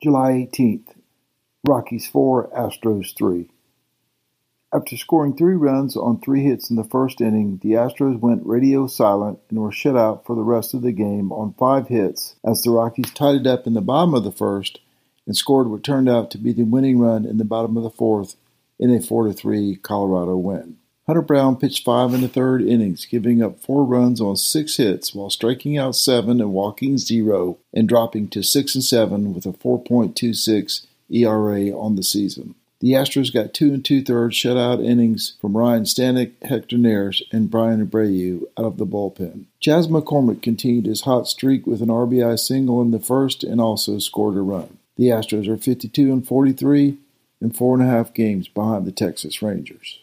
July 18th. Rockies 4, Astros 3. After scoring three runs on three hits in the first inning, the Astros went radio silent and were shut out for the rest of the game on five hits as the Rockies tied it up in the bottom of the first and scored what turned out to be the winning run in the bottom of the fourth in a 4 3 Colorado win. Hunter Brown pitched five in the third innings, giving up four runs on six hits while striking out seven and walking zero and dropping to six and seven with a 4.26 ERA on the season. The Astros got two and two thirds shutout innings from Ryan Stanek, Hector Neris, and Bryan Abreu out of the bullpen. Chas McCormick continued his hot streak with an RBI single in the first and also scored a run. The Astros are 52 and 43 and four and a half games behind the Texas Rangers.